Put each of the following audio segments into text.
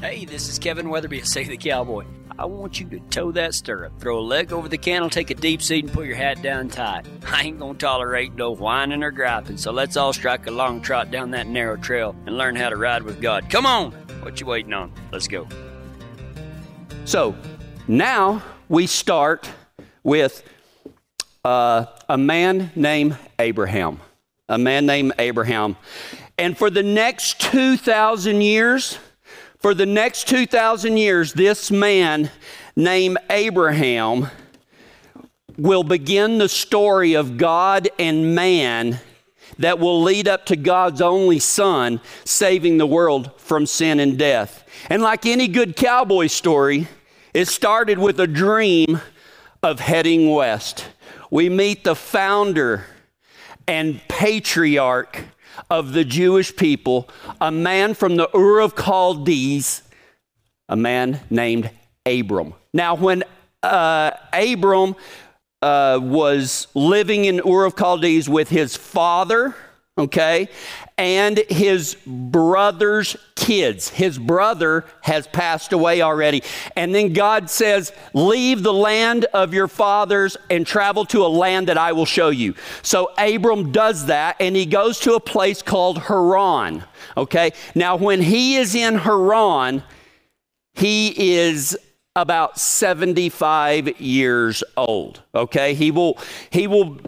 Hey, this is Kevin Weatherby of Save the Cowboy. I want you to toe that stirrup, throw a leg over the cantle, take a deep seat, and put your hat down tight. I ain't gonna tolerate no whining or griping, so let's all strike a long trot down that narrow trail and learn how to ride with God. Come on! What you waiting on? Let's go. So now we start with uh, a man named Abraham. A man named Abraham. And for the next 2,000 years, for the next 2,000 years, this man named Abraham will begin the story of God and man that will lead up to God's only Son saving the world from sin and death. And like any good cowboy story, it started with a dream of heading west. We meet the founder and patriarch of the Jewish people, a man from the Ur of Chaldees, a man named Abram. Now, when uh, Abram uh, was living in Ur of Chaldees with his father, okay, and his brother's kids. His brother has passed away already. And then God says, Leave the land of your fathers and travel to a land that I will show you. So Abram does that and he goes to a place called Haran. Okay, now when he is in Haran, he is about 75 years old okay he will he will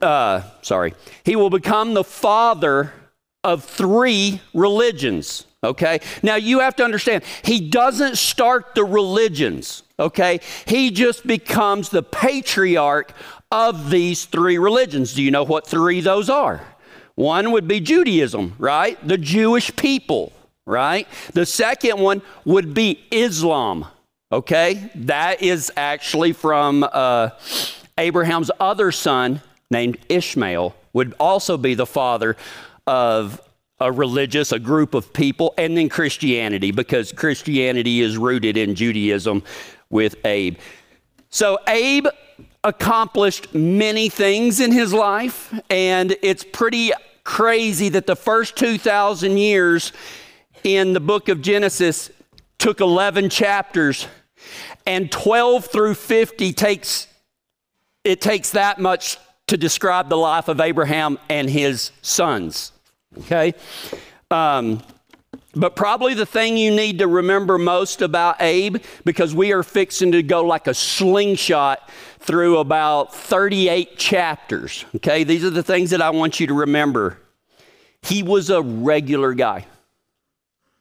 uh, sorry he will become the father of three religions. Okay? Now you have to understand, he doesn't start the religions. Okay? He just becomes the patriarch of these three religions. Do you know what three those are? One would be Judaism, right? The Jewish people, right? The second one would be Islam. Okay? That is actually from uh, Abraham's other son named Ishmael, would also be the father of a religious, a group of people, and then Christianity, because Christianity is rooted in Judaism with Abe. So Abe accomplished many things in his life, and it's pretty crazy that the first 2,000 years in the book of Genesis took 11 chapters, and 12 through 50 takes it takes that much to describe the life of Abraham and his sons. Okay? Um, but probably the thing you need to remember most about Abe, because we are fixing to go like a slingshot through about 38 chapters. Okay? These are the things that I want you to remember. He was a regular guy.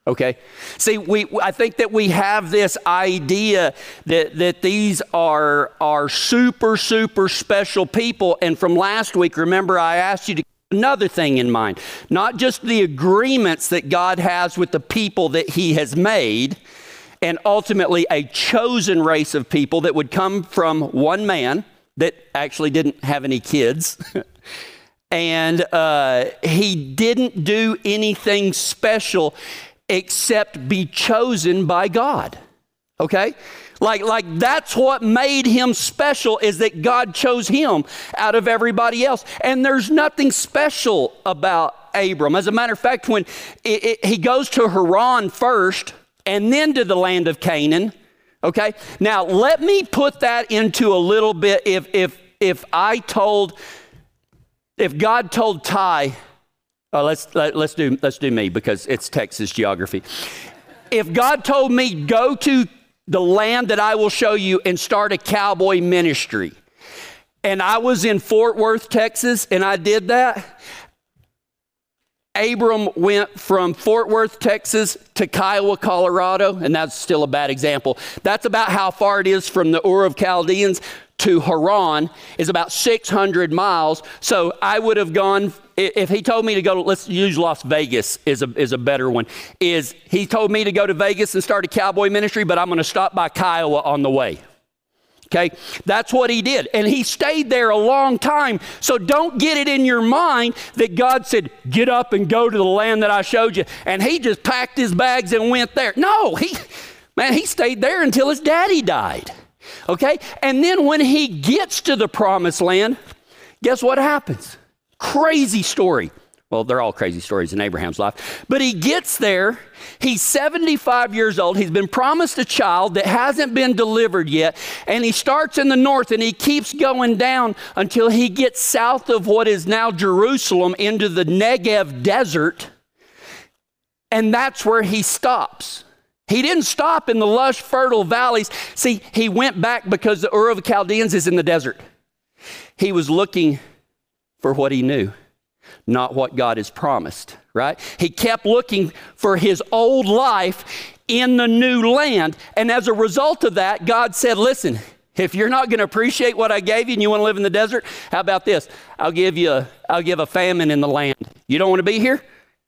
Okay? See, we, I think that we have this idea that, that these are, are super, super special people. And from last week, remember, I asked you to another thing in mind not just the agreements that God has with the people that He has made, and ultimately a chosen race of people that would come from one man that actually didn't have any kids. and uh, he didn't do anything special except be chosen by God. Okay? Like, like that's what made him special is that God chose him out of everybody else. And there's nothing special about Abram. As a matter of fact, when it, it, he goes to Haran first and then to the land of Canaan, okay? Now, let me put that into a little bit. If, if, if I told, if God told Ty, uh, let's, let, let's, do, let's do me because it's Texas geography. If God told me, go to the land that I will show you and start a cowboy ministry. And I was in Fort Worth, Texas, and I did that. Abram went from Fort Worth, Texas to Kiowa, Colorado, and that's still a bad example. That's about how far it is from the Ur of Chaldeans to Haran is about 600 miles. So I would have gone, if he told me to go, let's use Las Vegas is a, is a better one, is he told me to go to Vegas and start a cowboy ministry, but I'm going to stop by Kiowa on the way. Okay, that's what he did. And he stayed there a long time. So don't get it in your mind that God said, Get up and go to the land that I showed you. And he just packed his bags and went there. No, he, man, he stayed there until his daddy died. Okay? And then when he gets to the promised land, guess what happens? Crazy story. Well, they're all crazy stories in Abraham's life. But he gets there. He's 75 years old. He's been promised a child that hasn't been delivered yet. And he starts in the north and he keeps going down until he gets south of what is now Jerusalem into the Negev desert. And that's where he stops. He didn't stop in the lush, fertile valleys. See, he went back because the Ur of the Chaldeans is in the desert. He was looking for what he knew not what God has promised, right? He kept looking for his old life in the new land. And as a result of that, God said, Listen, if you're not going to appreciate what I gave you and you want to live in the desert, how about this? I'll give you a, I'll give a famine in the land. You don't want to be here?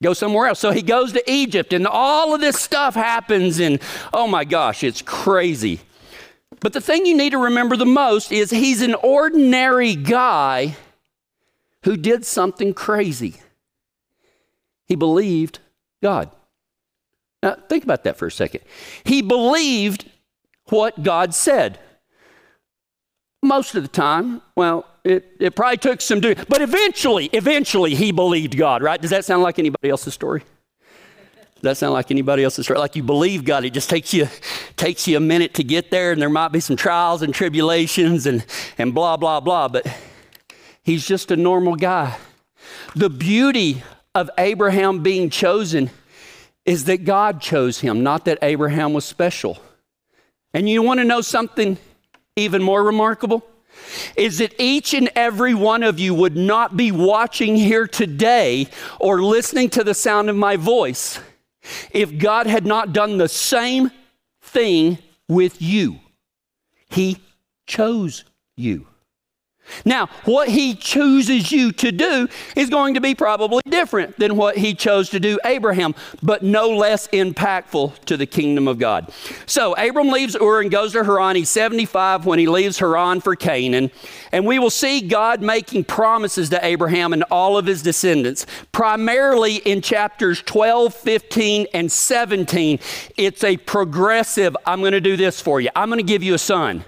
Go somewhere else. So he goes to Egypt and all of this stuff happens and oh my gosh, it's crazy. But the thing you need to remember the most is he's an ordinary guy who did something crazy. He believed God. Now, think about that for a second. He believed what God said. Most of the time, well, it, it probably took some doing, but eventually, eventually he believed God, right? Does that sound like anybody else's story? Does that sound like anybody else's story? Like you believe God, it just takes you takes you a minute to get there, and there might be some trials and tribulations and and blah blah blah. But He's just a normal guy. The beauty of Abraham being chosen is that God chose him, not that Abraham was special. And you want to know something even more remarkable? Is that each and every one of you would not be watching here today or listening to the sound of my voice if God had not done the same thing with you. He chose you. Now, what he chooses you to do is going to be probably different than what he chose to do Abraham, but no less impactful to the kingdom of God. So, Abram leaves Ur and goes to Haran. He's 75 when he leaves Haran for Canaan. And we will see God making promises to Abraham and all of his descendants, primarily in chapters 12, 15, and 17. It's a progressive, I'm going to do this for you, I'm going to give you a son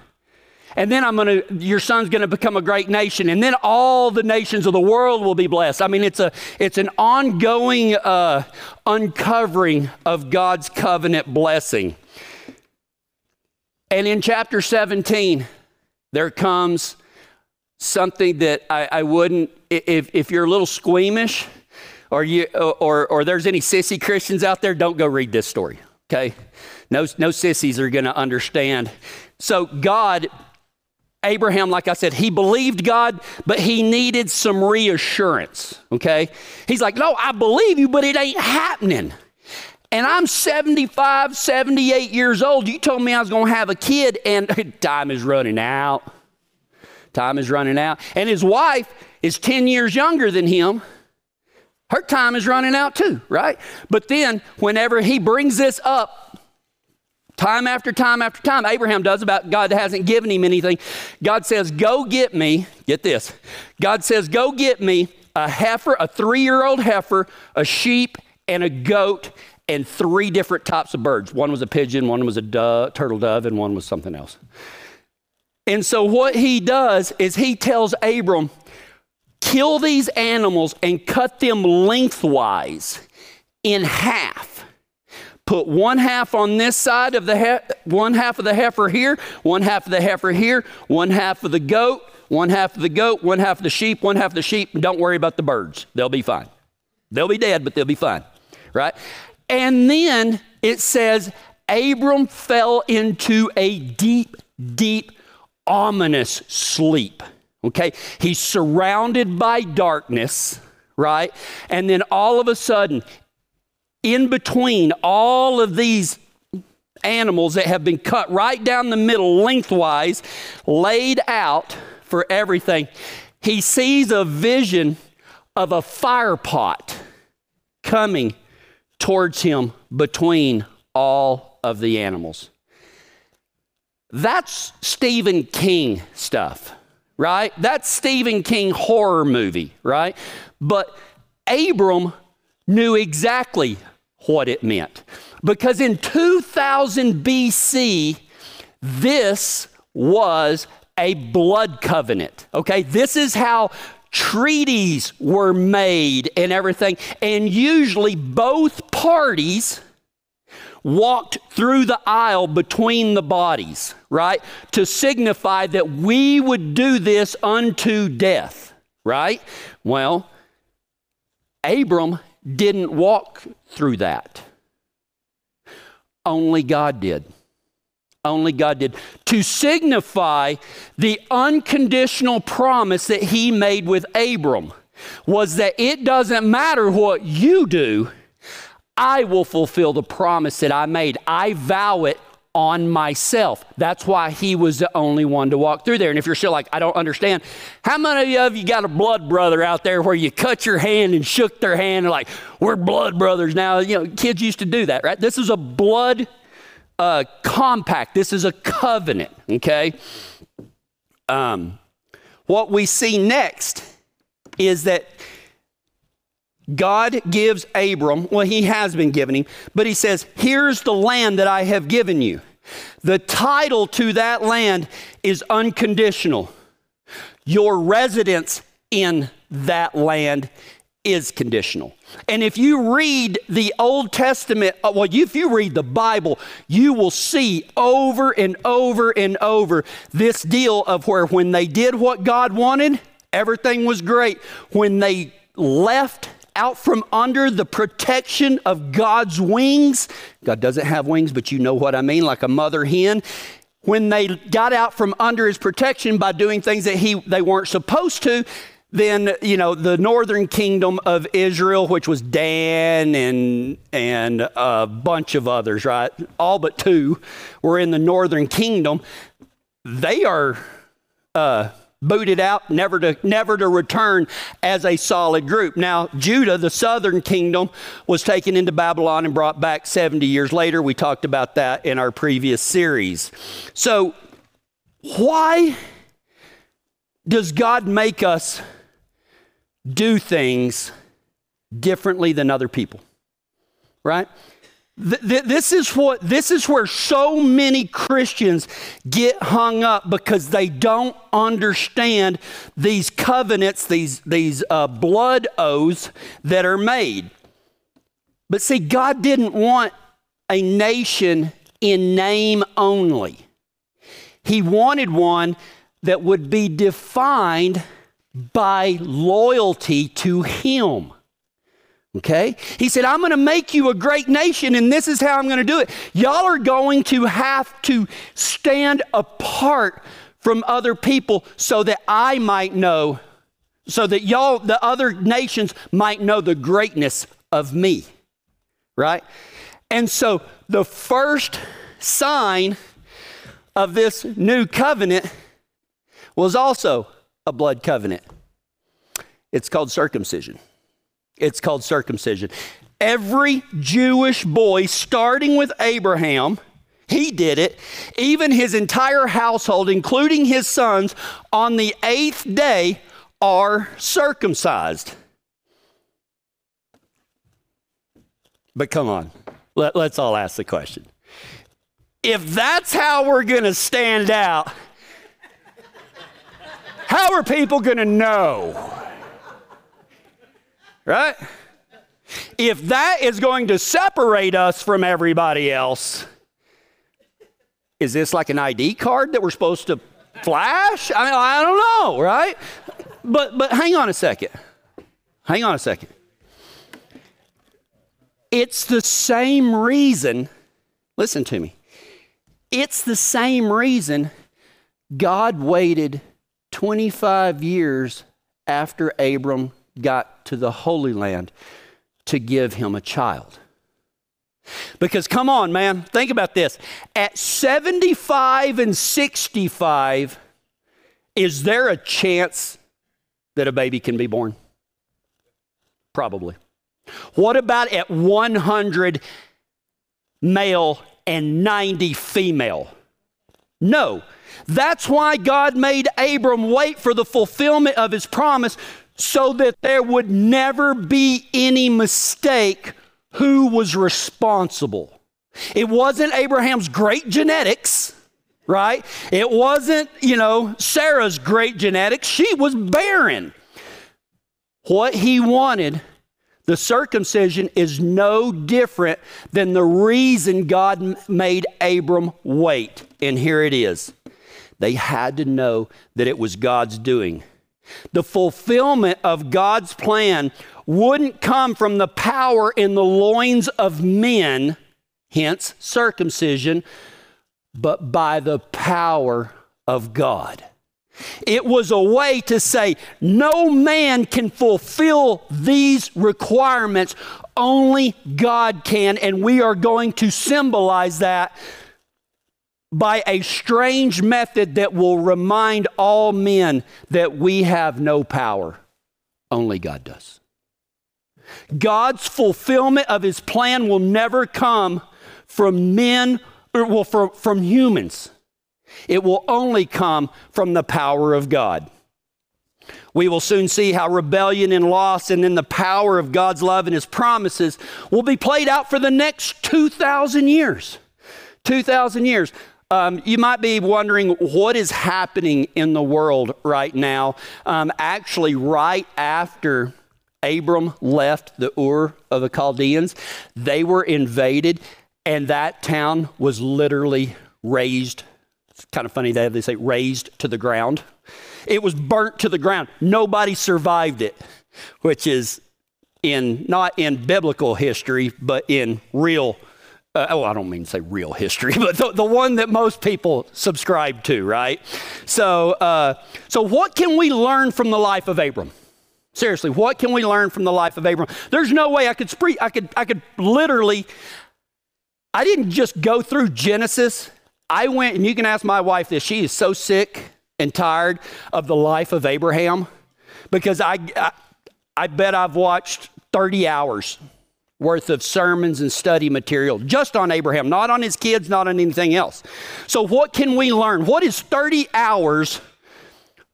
and then I'm going to your son's going to become a great nation and then all the nations of the world will be blessed. I mean it's a it's an ongoing uh, uncovering of god's covenant blessing. And in chapter 17 there comes something that i, I wouldn't if, if you're a little squeamish or you or or there's any sissy christians out there don't go read this story okay? No no sissies are going to understand. So god Abraham, like I said, he believed God, but he needed some reassurance, okay? He's like, No, I believe you, but it ain't happening. And I'm 75, 78 years old. You told me I was going to have a kid, and time is running out. Time is running out. And his wife is 10 years younger than him. Her time is running out too, right? But then, whenever he brings this up, Time after time after time, Abraham does about God that hasn't given him anything. God says, Go get me, get this. God says, Go get me a heifer, a three year old heifer, a sheep, and a goat, and three different types of birds. One was a pigeon, one was a dove, turtle dove, and one was something else. And so, what he does is he tells Abram, Kill these animals and cut them lengthwise in half put one half on this side of the he- one half of the heifer here, one half of the heifer here, one half of the goat, one half of the goat, one half of the sheep, one half of the sheep. and Don't worry about the birds. They'll be fine. They'll be dead, but they'll be fine. Right? And then it says Abram fell into a deep, deep, ominous sleep. Okay? He's surrounded by darkness, right? And then all of a sudden, in between all of these animals that have been cut right down the middle, lengthwise, laid out for everything, he sees a vision of a fire pot coming towards him between all of the animals. That's Stephen King stuff, right? That's Stephen King horror movie, right? But Abram knew exactly what it meant. Because in 2000 BC, this was a blood covenant. Okay, this is how treaties were made and everything. And usually both parties walked through the aisle between the bodies, right? To signify that we would do this unto death, right? Well, Abram didn't walk through that. Only God did. Only God did. To signify the unconditional promise that he made with Abram was that it doesn't matter what you do, I will fulfill the promise that I made. I vow it on myself. That's why he was the only one to walk through there. And if you're still like, I don't understand, how many of you got a blood brother out there where you cut your hand and shook their hand and like, we're blood brothers now? You know, kids used to do that, right? This is a blood uh, compact. This is a covenant, okay? Um, what we see next is that God gives Abram, well, he has been giving him, but he says, Here's the land that I have given you. The title to that land is unconditional. Your residence in that land is conditional. And if you read the Old Testament, uh, well, if you read the Bible, you will see over and over and over this deal of where when they did what God wanted, everything was great. When they left out from under the protection of God's wings. God doesn't have wings, but you know what I mean, like a mother hen. When they got out from under his protection by doing things that he, they weren't supposed to, then you know the northern kingdom of Israel, which was Dan and and a bunch of others, right? All but two were in the northern kingdom. They are uh, booted out, never to, never to return as a solid group. Now, Judah, the southern kingdom, was taken into Babylon and brought back 70 years later. We talked about that in our previous series. So, why does God make us do things differently than other people? Right? This is what this is where so many Christians get hung up because they don't understand these covenants, these these uh, blood oaths that are made. But see, God didn't want a nation in name only. He wanted one that would be defined by loyalty to Him. Okay? He said, I'm going to make you a great nation, and this is how I'm going to do it. Y'all are going to have to stand apart from other people so that I might know, so that y'all, the other nations, might know the greatness of me. Right? And so the first sign of this new covenant was also a blood covenant. It's called circumcision. It's called circumcision. Every Jewish boy, starting with Abraham, he did it, even his entire household, including his sons, on the eighth day are circumcised. But come on, let, us all ask the question. If that's how we're going to stand out, how are people going to know? Right? If that is going to separate us from everybody else, is this like an ID card that we're supposed to flash? I, mean, I don't know, right? But but hang on a second. Hang on a second. It's the same reason, listen to me. It's the same reason God waited 25 years after Abram got to the Holy Land to give him a child. Because come on, man, think about this. At 75 and 65, is there a chance that a baby can be born? Probably. What about at 100 male and 90 female? No. That's why God made Abram wait for the fulfillment of his promise so that there would never be any mistake who was responsible. It wasn't Abraham's great genetics, right? It wasn't, you know, Sarah's great genetics. She was barren. what he wanted, the circumcision, is no different than the reason God made Abram wait. And here it is. They had to know that it was God's doing. The fulfillment of God's plan wouldn't come from the power in the loins of men, hence circumcision, but by the power of God. It was a way to say, no man can fulfill these requirements, only God can. And we are going to symbolize that by a strange method that will remind all men that we have no power, only God does. God's fulfillment of his plan will never come from men or well, from, from humans. It will only come from the power of God. We will soon see how rebellion and loss and then the power of God's love and his promises will be played out for the next 2,000 years. 2,000 years. Um, you might be wondering what is happening in the world right now. Um, actually, right after Abram left the Ur of the Chaldeans, they were invaded, and that town was literally razed it's kind of funny that they say razed to the ground. It was burnt to the ground. Nobody survived it, which is in not in biblical history, but in real. Uh, oh, I don't mean to say real history, but the, the one that most people subscribe to, right? So, uh, so what can we learn from the life of Abram? Seriously, what can we learn from the life of Abram? There's no way I could I could, I could literally. I didn't just go through Genesis I went, and you can ask my wife this, she is so sick and tired of the life of Abraham because I, I, I bet I've watched 30 hours worth of sermons and study material just on Abraham, not on his kids, not on anything else. So, what can we learn? What is 30 hours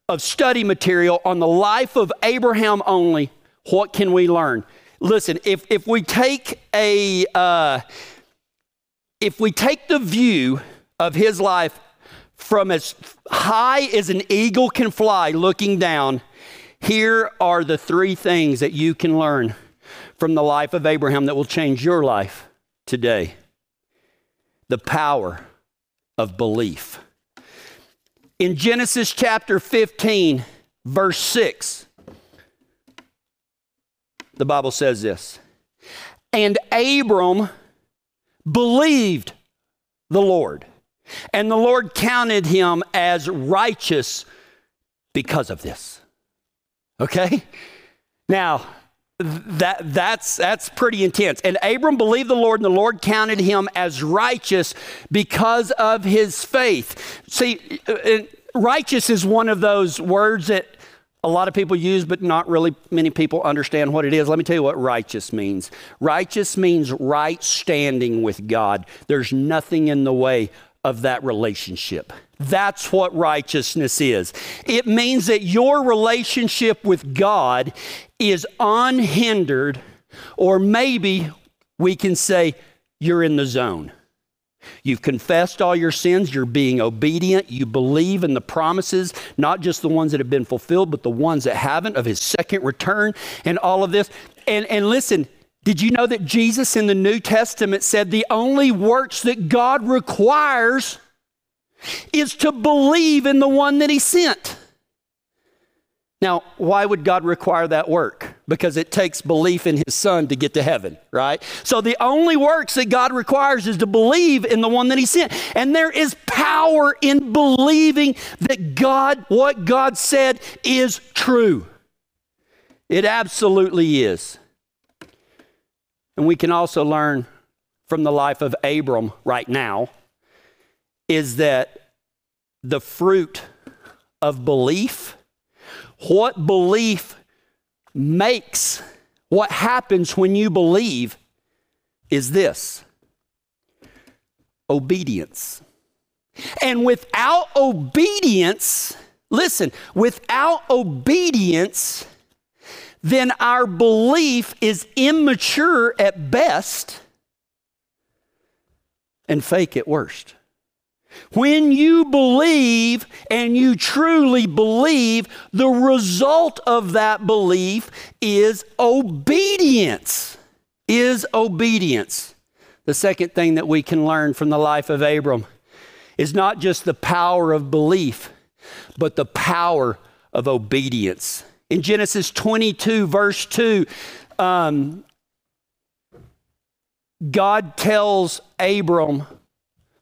of study material on the life of Abraham only? What can we learn? Listen, if, if we take a, uh, if we take the view of his life from as high as an eagle can fly looking down, here are the three things that you can learn from the life of Abraham that will change your life today. The power of belief. In Genesis chapter 15, verse 6, the Bible says this And Abram believed the Lord and the Lord counted him as righteous because of this. Okay? Now, that, that's, that's pretty intense. And Abram believed the Lord, and the Lord counted him as righteous because of his faith. See, uh, righteous is one of those words that a lot of people use, but not really many people understand what it is. Let me tell you what righteous means. Righteous means right standing with God. There's nothing in the way of that relationship. That's what righteousness is. It means that your relationship with God is unhindered, or maybe we can say you're in the zone. You've confessed all your sins. You're being obedient. You believe in the promises, not just the ones that have been fulfilled, but the ones that haven't of his second return and all of this. And, and listen, did you know that Jesus in the New Testament said the only works that God requires is to believe in the one that He sent? Now, why would God require that work? Because it takes belief in His Son to get to heaven, right? So the only works that God requires is to believe in the one that He sent. And there is power in believing that God, what God said, is true. It absolutely is. And we can also learn from the life of Abram right now is that the fruit of belief, what belief makes, what happens when you believe, is this obedience. And without obedience, listen, without obedience, then our belief is immature at best and fake at worst. When you believe and you truly believe, the result of that belief is obedience. Is obedience. The second thing that we can learn from the life of Abram is not just the power of belief, but the power of obedience. In Genesis 22, verse 2, um, God tells Abram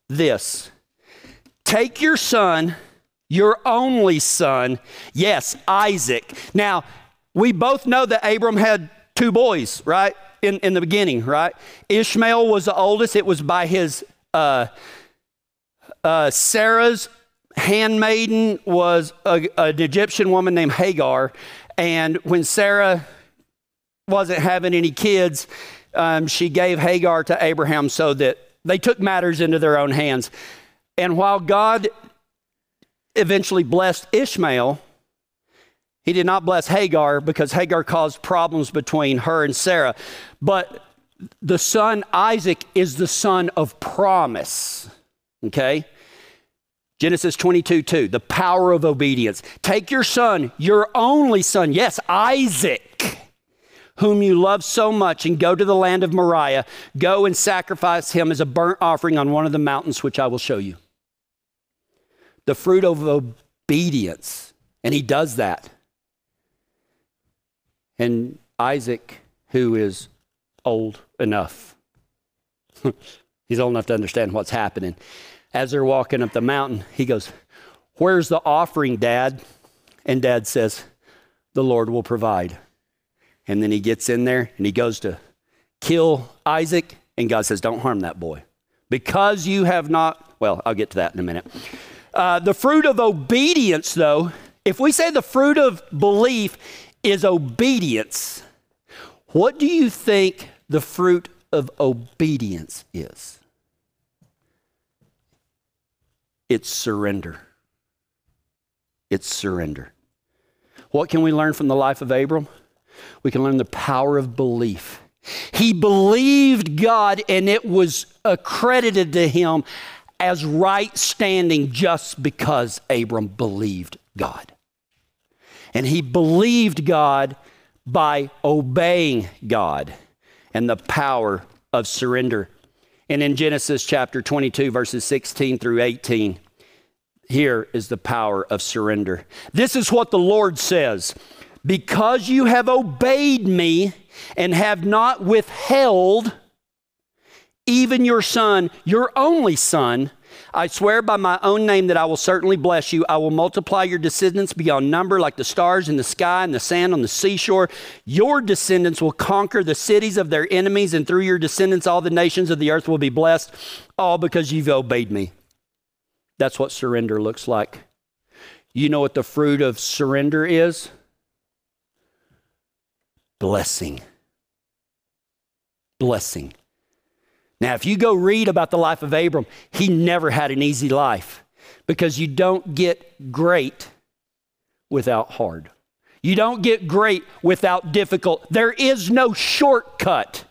this Take your son, your only son, yes, Isaac. Now, we both know that Abram had two boys, right? In, in the beginning, right? Ishmael was the oldest. It was by his uh, uh, Sarah's handmaiden was a, an Egyptian woman named Hagar. And when Sarah wasn't having any kids, um, she gave Hagar to Abraham so that they took matters into their own hands. And while God eventually blessed Ishmael, he did not bless Hagar because Hagar caused problems between her and Sarah. But the son Isaac is the son of promise. Okay? Genesis 22 2, the power of obedience. Take your son, your only son, yes, Isaac, whom you love so much, and go to the land of Moriah. Go and sacrifice him as a burnt offering on one of the mountains which I will show you the fruit of obedience. And he does that. And Isaac, who is old enough, he's old enough to understand what's happening. As they're walking up the mountain, he goes, Where's the offering, Dad? And Dad says, The Lord will provide. And then he gets in there and he goes to kill Isaac, and God says, Don't harm that boy. Because you have not, well, I'll get to that in a minute. Uh, the fruit of obedience, though, if we say the fruit of belief is obedience, what do you think the fruit of obedience is? It's surrender. It's surrender. What can we learn from the life of Abram? We can learn the power of belief. He believed God and it was accredited to him as right standing just because Abram believed God. And he believed God by obeying God and the power of surrender. And in Genesis chapter 22, verses 16 through 18, here is the power of surrender. This is what the Lord says Because you have obeyed me and have not withheld even your son, your only son. I swear by my own name that I will certainly bless you. I will multiply your descendants beyond number, like the stars in the sky and the sand on the seashore. Your descendants will conquer the cities of their enemies, and through your descendants, all the nations of the earth will be blessed, all because you've obeyed me. That's what surrender looks like. You know what the fruit of surrender is? Blessing. Blessing. Now, if you go read about the life of Abram, he never had an easy life because you don't get great without hard. You don't get great without difficult. There is no shortcut.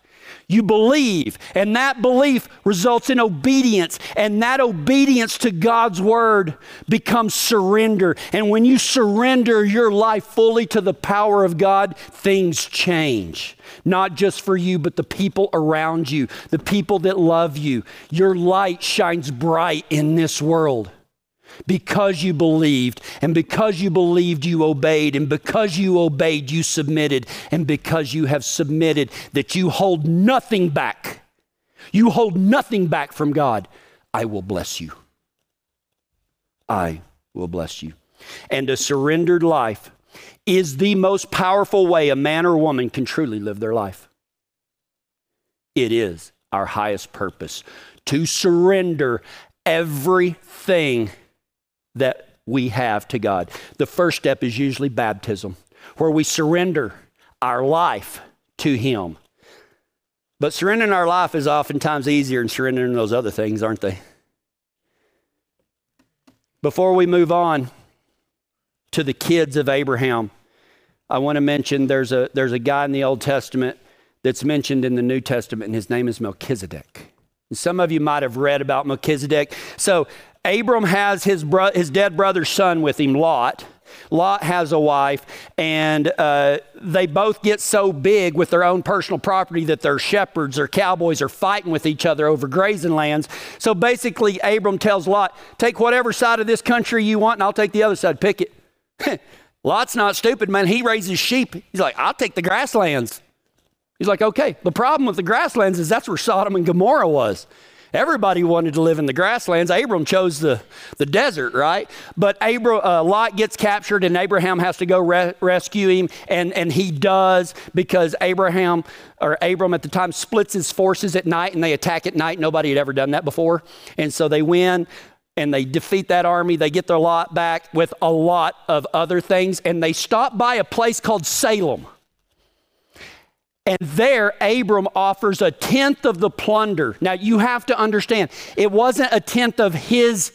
You believe, and that belief results in obedience, and that obedience to God's word becomes surrender. And when you surrender your life fully to the power of God, things change. Not just for you, but the people around you, the people that love you. Your light shines bright in this world because you believed, and because you believed, you obeyed, and because you obeyed, you submitted, and because you have submitted, that you hold nothing back. You hold nothing back from God. I will bless you. I will bless you. And a surrendered life is the most powerful way a man or woman can truly live their life. It is our highest purpose to surrender everything that we have to God. The first step is usually baptism, where we surrender our life to Him. But surrendering our life is oftentimes easier than surrendering those other things, aren't they? Before we move on to the kids of Abraham, I want to mention there's a, there's a guy in the Old Testament that's mentioned in the New Testament, and his name is Melchizedek. Some of you might have read about Melchizedek. So Abram has his, bro- his dead brother's son with him, Lot. Lot has a wife, and uh, they both get so big with their own personal property that their shepherds or cowboys are fighting with each other over grazing lands. So basically, Abram tells Lot, Take whatever side of this country you want, and I'll take the other side. Pick it. Lot's not stupid, man. He raises sheep. He's like, I'll take the grasslands. He's like, okay. The problem with the grasslands is that's where Sodom and Gomorrah was. Everybody wanted to live in the grasslands. Abram chose the, the desert, right? But Abram, uh, Lot gets captured, and Abraham has to go re- rescue him, and, and he does because Abraham or Abram at the time splits his forces at night, and they attack at night. Nobody had ever done that before, and so they win. And they defeat that army. They get their lot back with a lot of other things. And they stop by a place called Salem. And there, Abram offers a tenth of the plunder. Now, you have to understand, it wasn't a tenth of his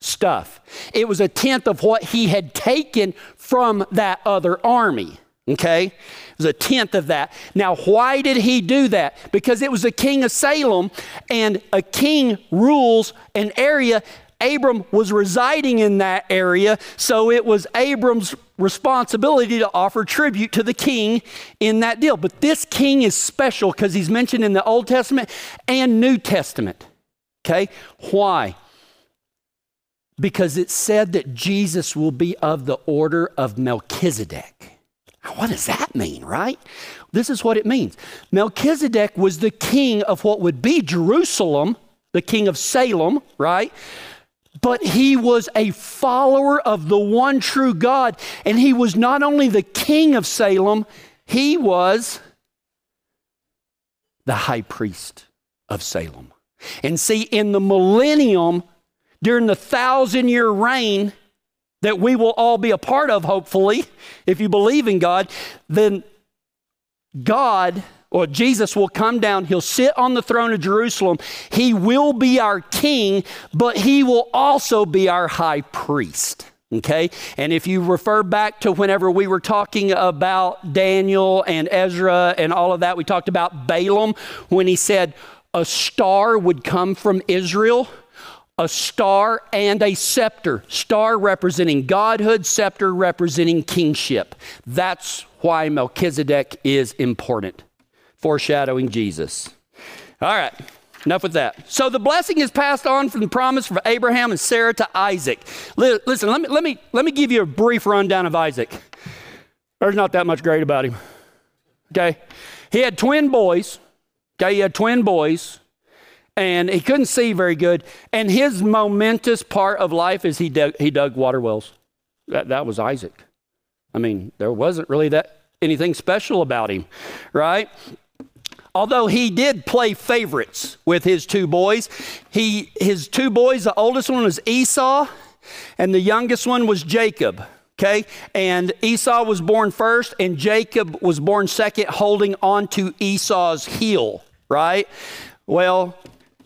stuff, it was a tenth of what he had taken from that other army. Okay? It was a tenth of that. Now, why did he do that? Because it was a king of Salem, and a king rules an area Abram was residing in that area, so it was Abram's responsibility to offer tribute to the king in that deal. But this king is special because he's mentioned in the Old Testament and New Testament. Okay? Why? Because it said that Jesus will be of the order of Melchizedek. What does that mean, right? This is what it means. Melchizedek was the king of what would be Jerusalem, the king of Salem, right? But he was a follower of the one true God. And he was not only the king of Salem, he was the high priest of Salem. And see, in the millennium, during the thousand year reign that we will all be a part of, hopefully, if you believe in God, then God Jesus will come down. He'll sit on the throne of Jerusalem. He will be our king, but he will also be our high priest. Okay? And if you refer back to whenever we were talking about Daniel and Ezra and all of that, we talked about Balaam when he said a star would come from Israel a star and a scepter. Star representing godhood, scepter representing kingship. That's why Melchizedek is important foreshadowing Jesus. All right, enough with that. So the blessing is passed on from the promise from Abraham and Sarah to Isaac. Listen, let me, let me, let me give you a brief rundown of Isaac. There's not that much great about him. Okay? He had twin boys. Okay, he had twin boys and he couldn't see very good. And his momentous part of life is he dug, he dug water wells. That, that was Isaac. I mean, there wasn't really that anything special about him, right? Although he did play favorites with his two boys. He, his two boys, the oldest one was Esau, and the youngest one was Jacob. Okay, and Esau was born first, and Jacob was born second, holding on to Esau's heel, right? Well,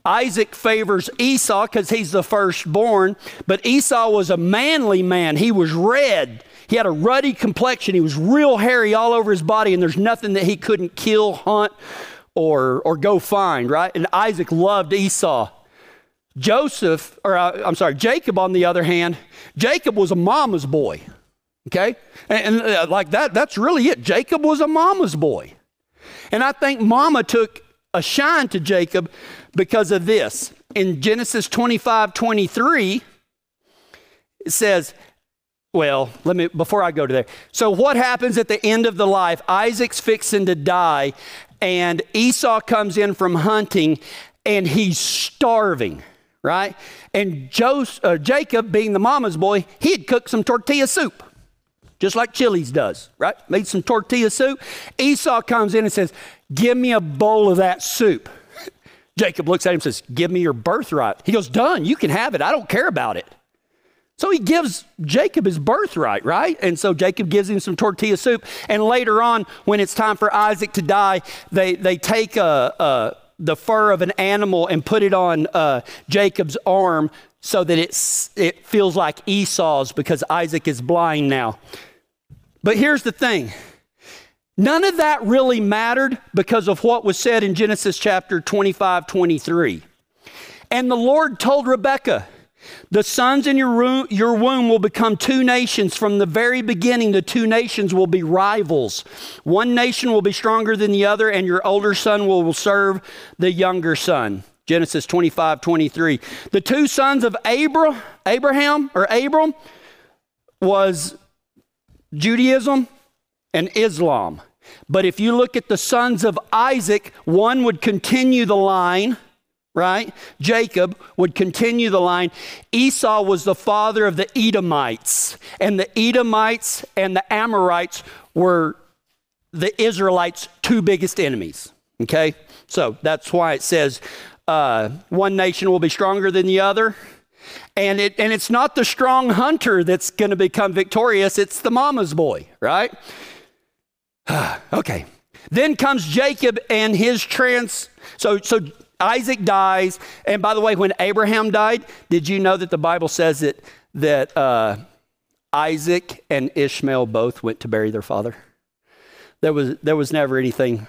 Isaac favors Esau because he's the firstborn, but Esau was a manly man. He was red. He had a ruddy complexion. He was real hairy all over his body, and there's nothing that he couldn't kill, hunt, or, or go find, right? And Isaac loved Esau. Joseph, or uh, I'm sorry, Jacob, on the other hand, Jacob was a mama's boy. Okay? And, and uh, like that, that's really it. Jacob was a mama's boy. And I think mama took a shine to Jacob because of this. In Genesis 25 23, it says, well, let me before I go to there. So what happens at the end of the life? Isaac's fixing to die, and Esau comes in from hunting and he's starving, right? And Joseph, uh, Jacob, being the mama's boy, he'd cooked some tortilla soup, just like Chili's does, right? Made some tortilla soup. Esau comes in and says, Give me a bowl of that soup. Jacob looks at him and says, Give me your birthright. He goes, Done, you can have it. I don't care about it. So he gives Jacob his birthright, right? And so Jacob gives him some tortilla soup. And later on, when it's time for Isaac to die, they, they take a, a the fur of an animal and put it on uh, Jacob's arm so that it's, it feels like Esau's because Isaac is blind now. But here's the thing none of that really mattered because of what was said in Genesis chapter 25 23. And the Lord told Rebekah, the sons in your, your womb will become two nations. From the very beginning, the two nations will be rivals. One nation will be stronger than the other, and your older son will serve the younger son. Genesis 25, 23. The two sons of Abra, Abraham or Abram was Judaism and Islam. But if you look at the sons of Isaac, one would continue the line right? Jacob would continue the line. Esau was the father of the Edomites, and the Edomites and the Amorites were the Israelites' two biggest enemies. Okay? So that's why it says uh, one nation will be stronger than the other. And, it, and it's not the strong hunter that's going to become victorious, it's the mama's boy, right? okay. Then comes Jacob and his trans. So, so Isaac dies. And by the way, when Abraham died, did you know that the Bible says that, that uh, Isaac and Ishmael both went to bury their father? There was, there was never anything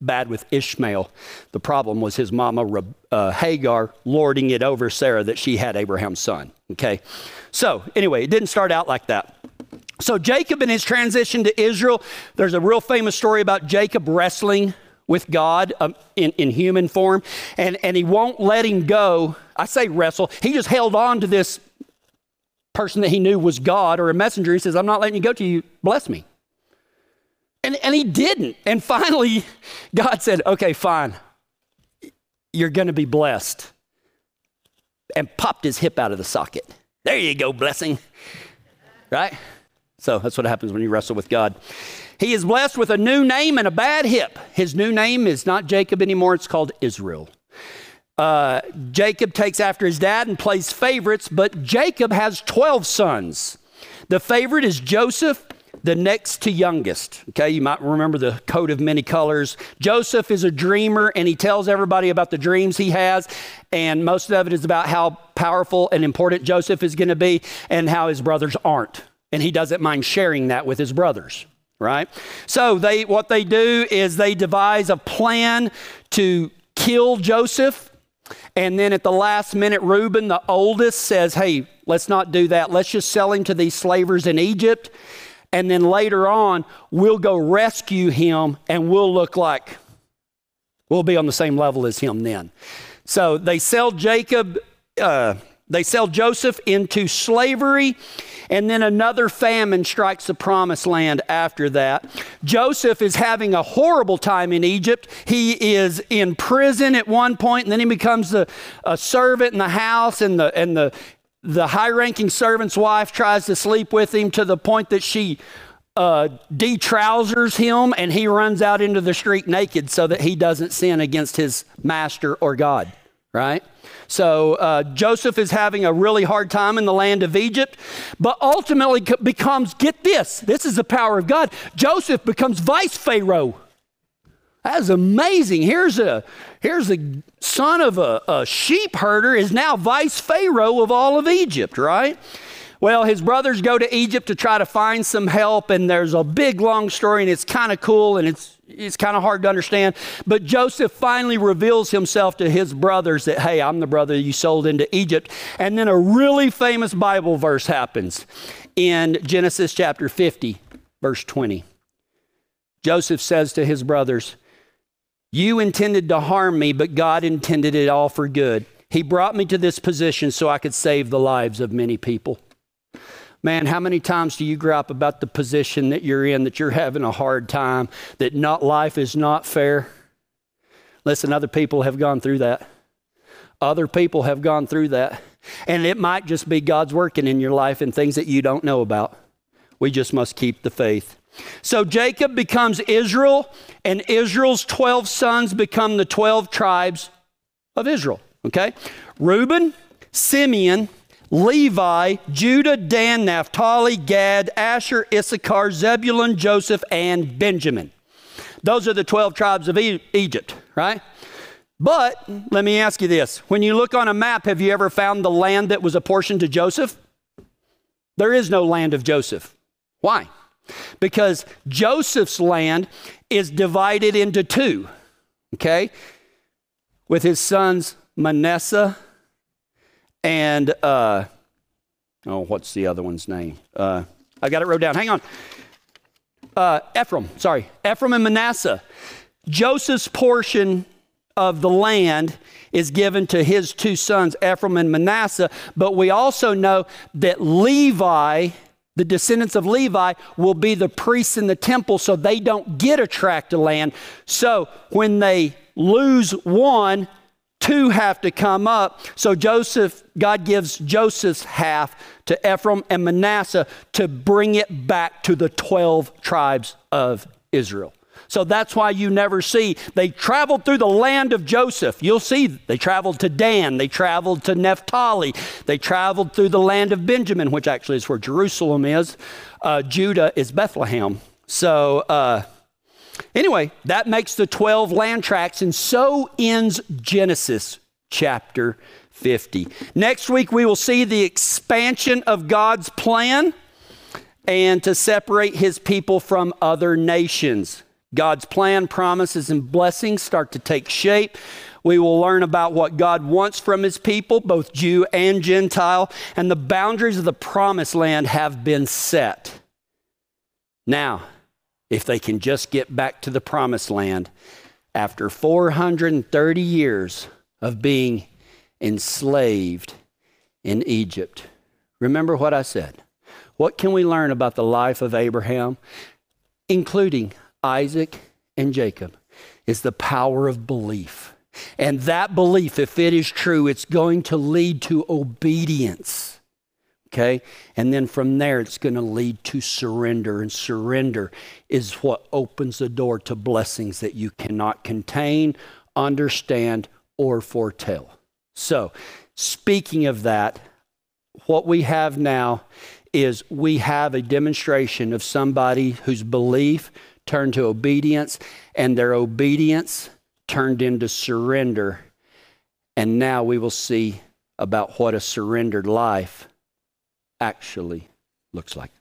bad with Ishmael. The problem was his mama, uh, Hagar, lording it over Sarah that she had Abraham's son. Okay? So, anyway, it didn't start out like that. So, Jacob in his transition to Israel, there's a real famous story about Jacob wrestling with God um, in, in human form, and, and he won't let him go. I say wrestle, he just held on to this person that he knew was God or a messenger. He says, I'm not letting you go to you bless me. And, and he didn't. And finally, God said, Okay, fine. You're going to be blessed. And popped his hip out of the socket. There you go, blessing. Right? So that's what happens when you wrestle with God. He is blessed with a new name and a bad hip. His new name is not Jacob anymore, it's called Israel. Uh, Jacob takes after his dad and plays favorites, but Jacob has 12 sons. The favorite is Joseph, the next to youngest. Okay, you might remember the coat of many colors. Joseph is a dreamer and he tells everybody about the dreams he has, and most of it is about how powerful and important Joseph is going to be and how his brothers aren't. And he doesn't mind sharing that with his brothers right? So they what they do is they devise a plan to kill Joseph. And then at the last minute, Reuben, the oldest, says, Hey, let's not do that. Let's just sell him to these slavers in Egypt. And then later on, we'll go rescue him and we'll look like we'll be on the same level as him then. So they sell Jacob, uh, they sell Joseph into slavery and then another famine strikes the promised land after that. Joseph is having a horrible time in Egypt. He is in prison at one point, and then he becomes a, a servant in the house, and the, and the, the high ranking servant's wife tries to sleep with him to the point that she uh, detrousers him and he runs out into the street naked so that he doesn't sin against his master or God, right? So uh, Joseph is having a really hard time in the land of Egypt, but ultimately becomes, get this, this is the power of God. Joseph becomes vice Pharaoh. That is amazing. Here's a here's a son of a, a sheep herder is now vice Pharaoh of all of Egypt, right? Well, his brothers go to Egypt to try to find some help, and there's a big long story, and it's kind of cool, and it's it's kind of hard to understand. But Joseph finally reveals himself to his brothers that, hey, I'm the brother you sold into Egypt. And then a really famous Bible verse happens in Genesis chapter 50, verse 20. Joseph says to his brothers, You intended to harm me, but God intended it all for good. He brought me to this position so I could save the lives of many people. Man, how many times do you gripe about the position that you're in, that you're having a hard time, that not life is not fair? Listen, other people have gone through that. Other people have gone through that. And it might just be God's working in your life and things that you don't know about. We just must keep the faith. So Jacob becomes Israel, and Israel's 12 sons become the 12 tribes of Israel. Okay? Reuben, Simeon, Levi, Judah, Dan, Naphtali, Gad, Asher, Issachar, Zebulun, Joseph, and Benjamin. Those are the 12 tribes of Egypt, right? But let me ask you this when you look on a map, have you ever found the land that was apportioned to Joseph? There is no land of Joseph. Why? Because Joseph's land is divided into two, okay? With his sons Manasseh and uh, oh, what's the other one's name? Uh, I got it wrote down. Hang on. Uh, Ephraim, sorry, Ephraim and Manasseh. Joseph's portion of the land is given to his two sons, Ephraim and Manasseh. But we also know that Levi, the descendants of Levi, will be the priests in the temple, so they don't get a tract of land. So when they lose one, two have to come up. So Joseph, God gives Joseph's half to Ephraim and Manasseh to bring it back to the 12 tribes of Israel. So that's why you never see. They traveled through the land of Joseph. You'll see they traveled to Dan, they traveled to Naphtali, they traveled through the land of Benjamin, which actually is where Jerusalem is. Uh, Judah is Bethlehem. So, uh, anyway, that makes the 12 land tracts, and so ends Genesis chapter 50. Next week, we will see the expansion of God's plan and to separate his people from other nations. God's plan, promises, and blessings start to take shape. We will learn about what God wants from his people, both Jew and Gentile, and the boundaries of the promised land have been set. Now, if they can just get back to the promised land after 430 years of being enslaved in Egypt. Remember what I said. What can we learn about the life of Abraham, including Isaac and Jacob? Is the power of belief. And that belief, if it is true, it's going to lead to obedience. Okay? And then from there, it's going to lead to surrender. And surrender is what opens the door to blessings that you cannot contain, understand, or foretell. So, speaking of that, what we have now is we have a demonstration of somebody whose belief turned to obedience, and their obedience turned into surrender. And now we will see about what a surrendered life actually looks like.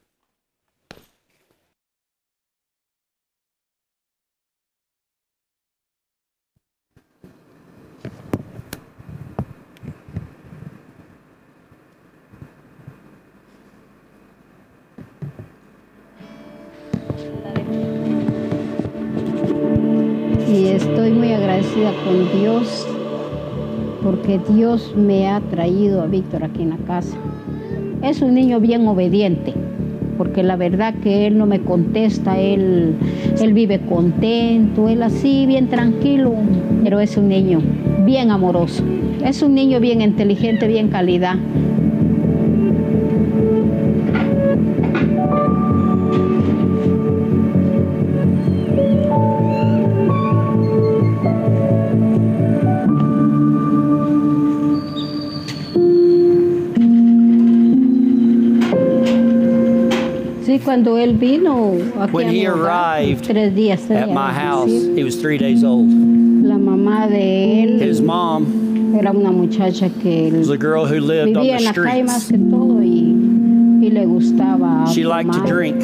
y estoy muy agradecida con Dios porque Dios me ha traído a Víctor aquí en la casa. Es un niño bien obediente, porque la verdad que él no me contesta, él, él vive contento, él así, bien tranquilo, pero es un niño bien amoroso, es un niño bien inteligente, bien calidad. Cuando él vino aquí When he arrived tres días At my house, he was three days old. La mamá de él His mom era una muchacha que was a girl who lived on the streets. que todo y, y le gustaba She liked to drink.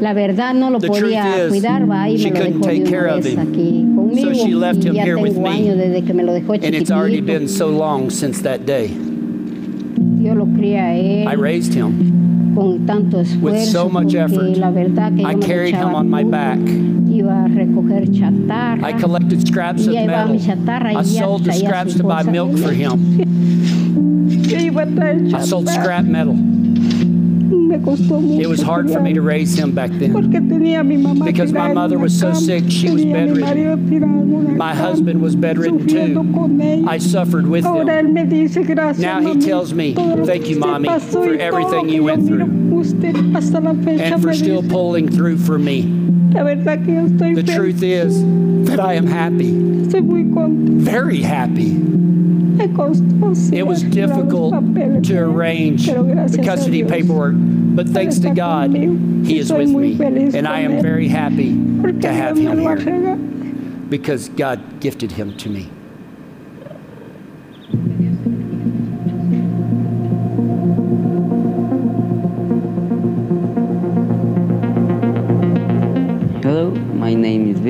La verdad no lo podía cuidar, va y me lo dejó take de care una of vez aquí conmigo. So she left y him ya here with tengo me. años desde que me lo dejó And it's already been so long since that day. Yo lo crié a él I raised him. Con tanto esfuerzo. so much effort. La verdad que I yo carried him on my back. Iba a recoger chatarra. I collected scraps of metal. chatarra I sold the scraps to buy milk for him. Yo iba a traer I sold scrap metal. Me costó mucho. It was hard for me to raise him back then. Tenía mi mamá Because my mother was so sick, she was bedridden. marido tirado en una My husband was bedridden too. I suffered with Ahora them. él me dice gracias. Now he tells me, "Thank you, mommy, for everything you went through. Usted hasta la fecha And for still pulling through for me. la verdad que yo estoy The truth is that I am happy, estoy muy contenta. very happy. Me costó, sí, It was difficult to arrange the custody paperwork, but thanks to God. He is with me. And I am very happy to have him here because God gifted him to me.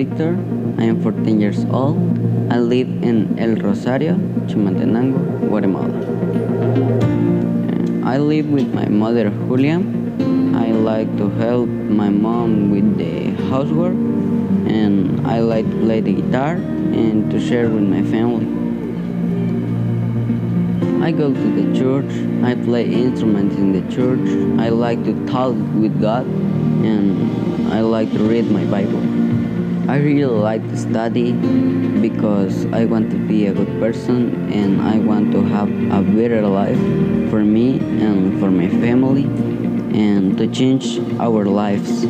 Victor. I am 14 years old. I live in El Rosario, Chimaltenango, Guatemala. Eh, I live with my mother Julia. I like to help my mom with the housework and I like to play the guitar and to share with my family. I go to the church, I play instruments in the church, I like to talk with God, and I like to read my Bible. I really like to study because I want to be a good person and I want to have a better life for me and for my family and to change our lives.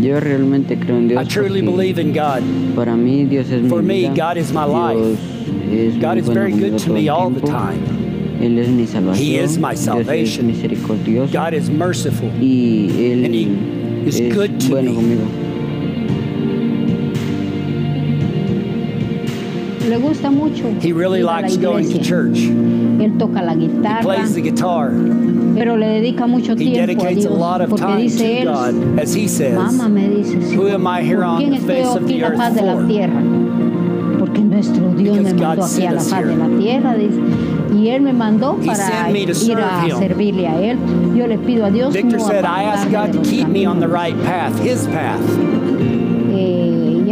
Yo realmente creo en Dios. I truly believe in God. Para mí Dios es For mi me. God is my life. Dios es God is very good to me all the time. Él es mi salvación. He is my Dios es salvation. misericordioso. God is merciful. y Él and He is es good to bueno me. conmigo. Le gusta mucho. He really likes going to church. Él toca la He guitarra, plays the guitar. pero le dedica mucho He tiempo dedicates a lot of time to God. As he says, mamá me dice, Who am I here ¿por on the face of the earth for? Porque nuestro Dios Because me God mandó aquí a la faz de la tierra, dice. Y Él me mandó He para me ir a him. servirle a Él. Yo le pido a Dios Victor no said, I asked God to keep me on the right path, his path.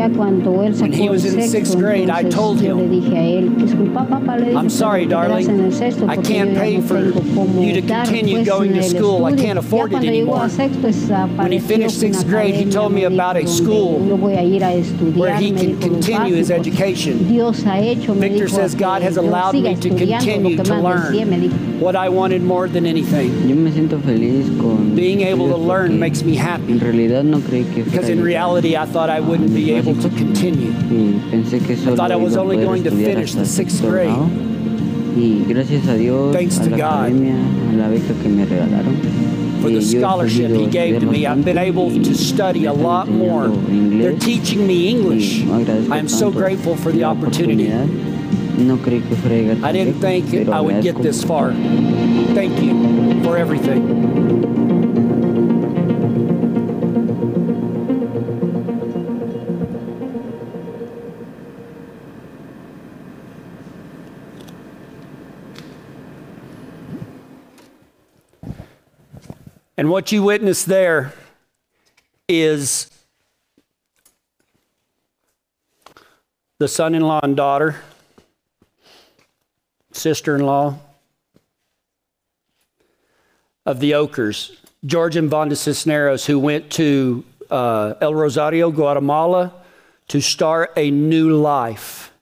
Ya cuando él When sacó he was in sixth grade, I told him, le dije a él, disculpa papá, le dije, I'm sorry, "pero te quedas darling. en el sexto I can't pay for you to continue going to school. I can't afford it anymore. a sexto, desapareció When he finished sixth grade, he told me about a school donde yo voy a ir a estudiar, where he can continue his education. Dios ha hecho, me Victor says God has allowed me to continue to más desee, me learn. What I wanted more than anything. Yo me siento feliz con Being able to learn makes me happy En realidad no creí que because in reality I thought I wouldn't be able to continue. y pensé que solo thought I was only going to finish the sixth grade. Y gracias a Dios, Thanks a to la God academia, a la beca que me regalaron. For eh, the scholarship he gave to me, I've been able to study a lot more. They're teaching me English. I am so grateful for the opportunity. No creí que fuera a I didn't think I would get this far. Thank you for everything. And what you witnessed there is the son in law and daughter, sister in law of the Okers, George and Vonda Cisneros, who went to uh, El Rosario, Guatemala, to start a new life.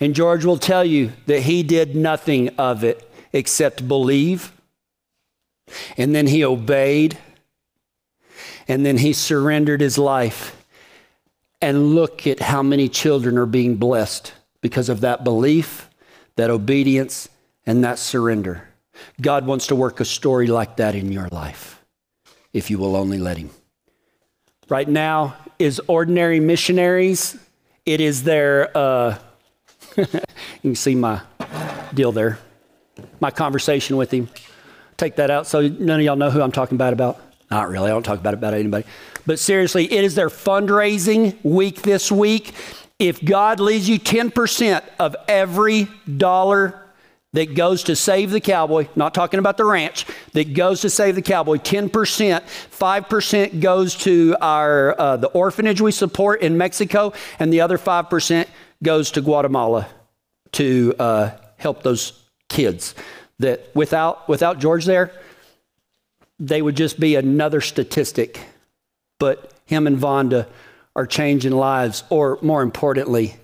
And George will tell you that he did nothing of it except believe. And then he obeyed. And then he surrendered his life. And look at how many children are being blessed because of that belief, that obedience, and that surrender. God wants to work a story like that in your life if you will only let Him. Right now is Ordinary Missionaries. It is their, uh, you can see my deal there, my conversation with him. Take that out so none of y'all know who I'm talking about. about. Not really, I don't talk about about anybody. But seriously, it is their fundraising week this week. If God leads you 10% of every dollar that goes to save the cowboy, not talking about the ranch, that goes to save the cowboy, 10%, 5% goes to our uh, the orphanage we support in Mexico, and the other 5% goes to Guatemala to uh, help those kids. That without without George there, they would just be another statistic. But him and Vonda are changing lives, or more importantly,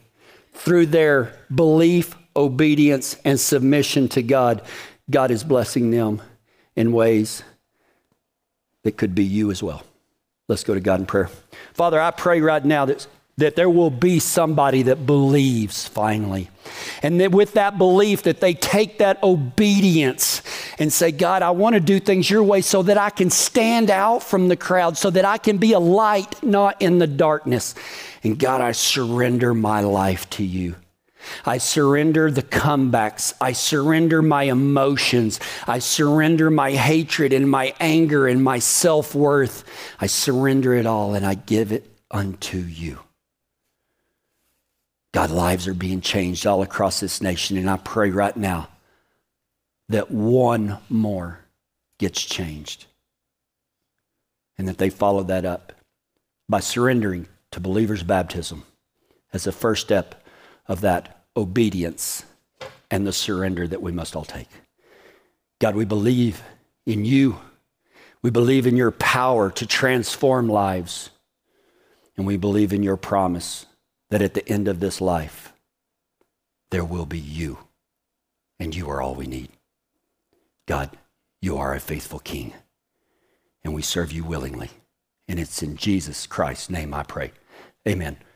through their belief, obedience, and submission to God, God is blessing them in ways that could be you as well. Let's go to God in prayer. Father, I pray right now that, that there will be somebody that believes finally. And that with that belief that they take that obedience and say, God, I want to do things your way so that I can stand out from the crowd, so that I can be a light, not in the darkness. And God, I surrender my life to you. I surrender the comebacks. I surrender my emotions. I surrender my hatred and my anger and my self worth. I surrender it all and I give it unto you. God, lives are being changed all across this nation. And I pray right now that one more gets changed and that they follow that up by surrendering to believers' baptism as the first step of that obedience and the surrender that we must all take. God, we believe in you. We believe in your power to transform lives. And we believe in your promise that at the end of this life, there will be you. And you are all we need. God, you are a faithful King. And we serve you willingly. And it's in Jesus Christ's name I pray. Amen.